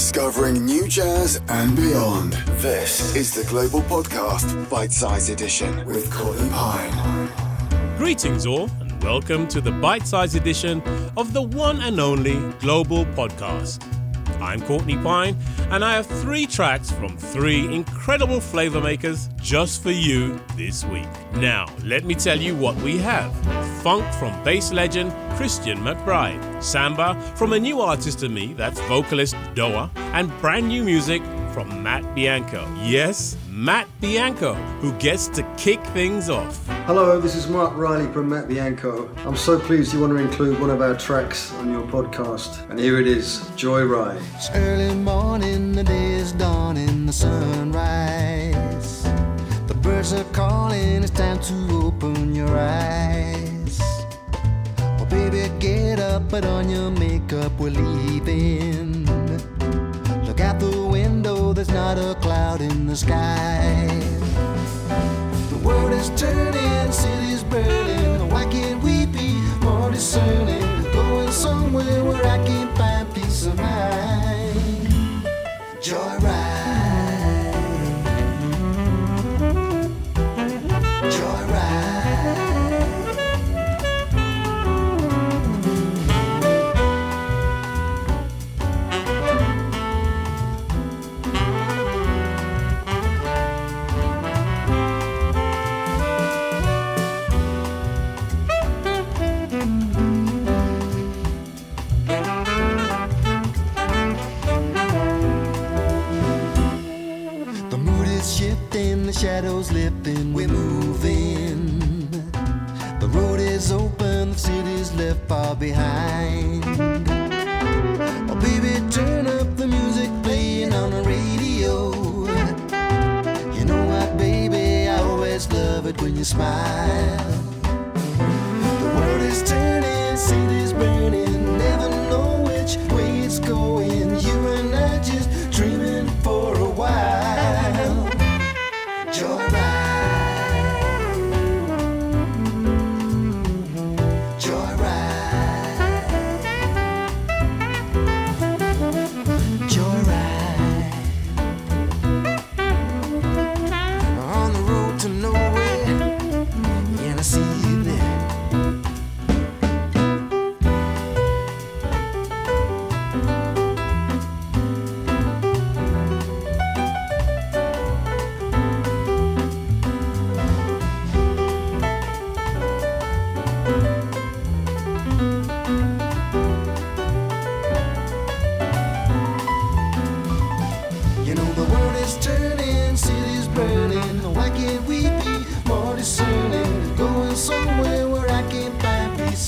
discovering new jazz and beyond. This is the Global Podcast, Bite Size Edition with Courtney Pine. Greetings, all, and welcome to the bite size edition of the one and only Global Podcast. I'm Courtney Pine, and I have three tracks from three incredible flavor makers just for you this week. Now, let me tell you what we have funk from bass legend Christian McBride, samba from a new artist to me, that's vocalist DO'A, and brand new music from Matt Bianco. Yes, Matt Bianco, who gets to kick things off. Hello, this is Mark Reilly from Matt Bianco. I'm so pleased you want to include one of our tracks on your podcast. And here it is Joyride. It's early morning, the day is dawning, the sunrise. The birds are calling, it's time to open your eyes. Oh, baby, get up, put on your makeup, we're leaving. Not a cloud in the sky. The world is turning, cities burning. Why can't we be more discerning? Going somewhere where I can find peace of mind. Joyride. Shadows lifting, we're moving. The road is open, the city's left far behind. Oh, baby, turn up the music playing on the radio. You know what, baby, I always love it when you smile.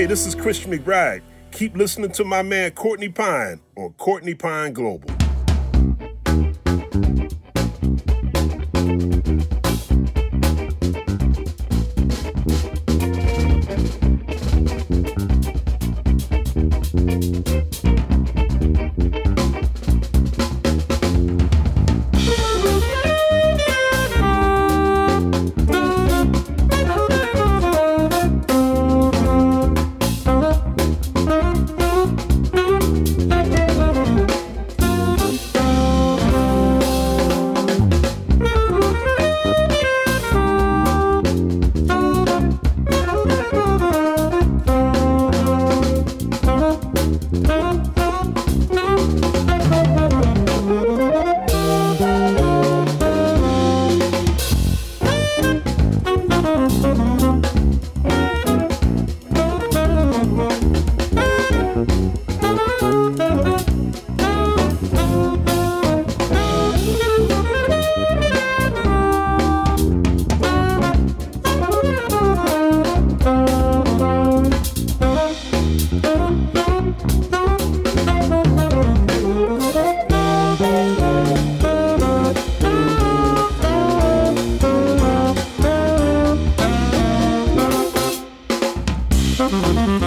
Hey, this is Christian McBride. Keep listening to my man Courtney Pine on Courtney Pine Global.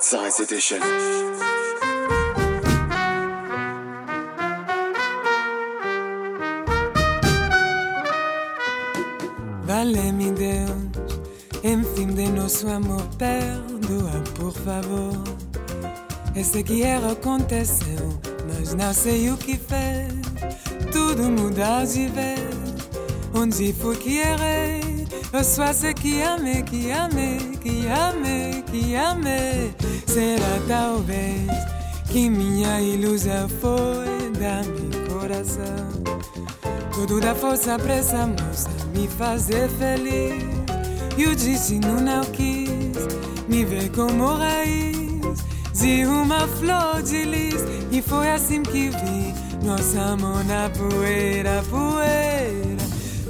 bite size edition. Vale-me Deus, enfim de nosso amor, perdoa por favor. Eu sei que erro aconteceu, mas não sei o que fez. Tudo muda de vez. Onde foi que errei? Eu só sei que amei, que amei, que amei, que amei. Será talvez que minha ilusão foi da meu coração. Tudo dá força pra essa moça me fazer feliz. E o destino não quis me ver como raiz de uma flor de lis. E foi assim que vi nosso amor na poeira, poeira.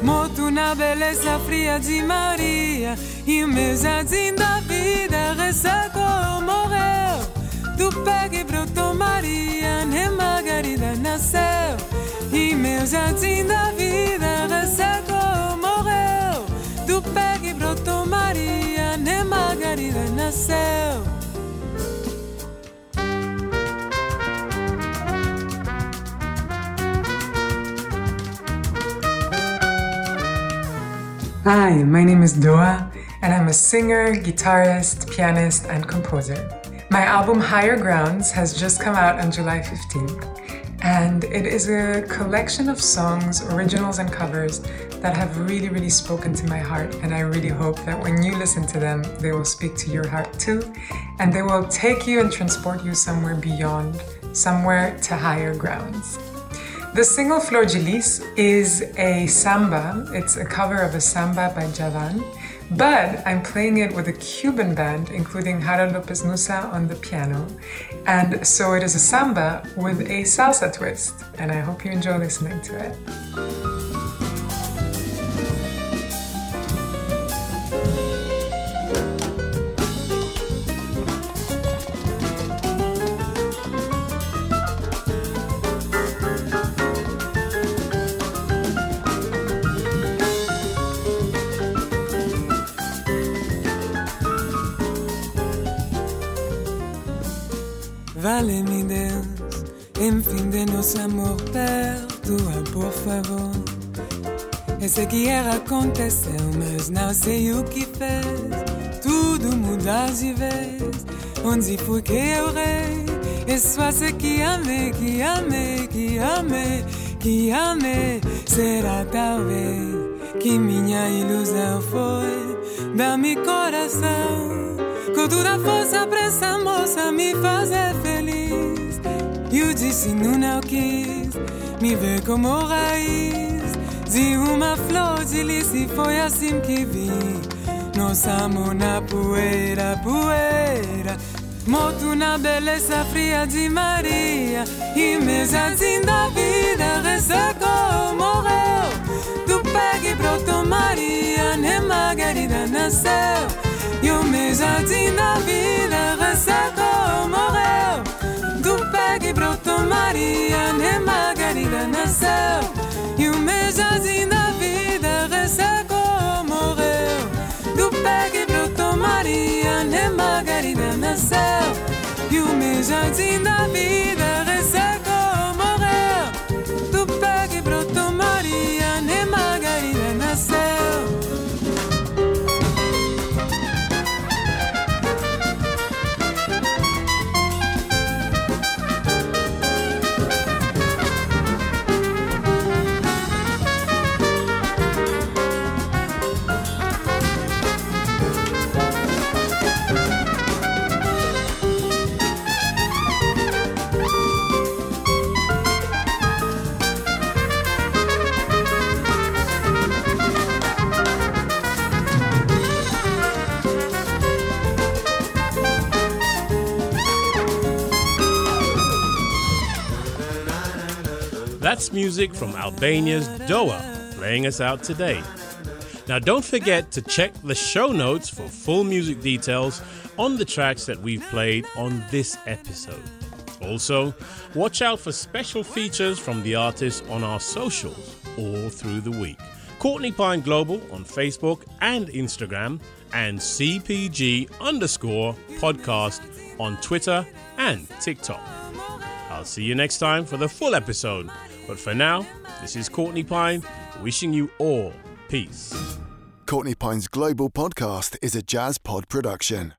Morto na beleza fria de Maria. E o meu jardim da vida ressecou, morreu. Do pé que brotou Maria, nem Margarida nasceu. E meu jardim da vida ressecou, morreu. Do pé que brotou Maria, nem Margarida nasceu. Hi, my name is DO'A, and I'm a singer, guitarist, pianist, and composer. My album Higher Grounds has just come out on July 15th, and it is a collection of songs, originals, and covers that have really, really spoken to my heart. And I really hope that when you listen to them, they will speak to your heart too, and they will take you and transport you somewhere beyond, somewhere to higher grounds. The single Flor de Lis is a samba. It's a cover of a samba by Djavan, but I'm playing it with a Cuban band, including Harold Lopez Nussa on the piano. And so it is a samba with a salsa twist, and I hope you enjoy listening to it. Vale-me Deus, enfim de nosso amor, perdoa por favor. Eu sei que erro aconteceu, mas não sei o que fez. Tudo muda de vez. Onde foi que eu errei? Eu só sei que amei, que amei, que amei, que amei. Será talvez que minha ilusão foi da meu coração. Com toda a força pra essa moça me fazer feliz. E o destino não quis me ver como raiz de uma flor de lis. Foi assim que vi nosso amor na poeira, poeira. Morto na beleza fria de Maria. E meu jardim da vida ressecou, morreu. Do pé que brotou Maria, nem Margarida nasceu. E o meu jardim da vida ressecou, myself. E o mês jardim da vida recebe. That's music from Albania's DO'A, playing us out today. Now, don't forget to check the show notes for full music details on the tracks that we've played on this episode. Also, watch out for special features from the artists on our socials all through the week. Courtney Pine Global on Facebook and Instagram, and CPG underscore podcast on Twitter and TikTok. I'll see you next time for the full episode. But for now, this is Courtney Pine wishing you all peace. Courtney Pine's Global Podcast is a Jazz Pod production.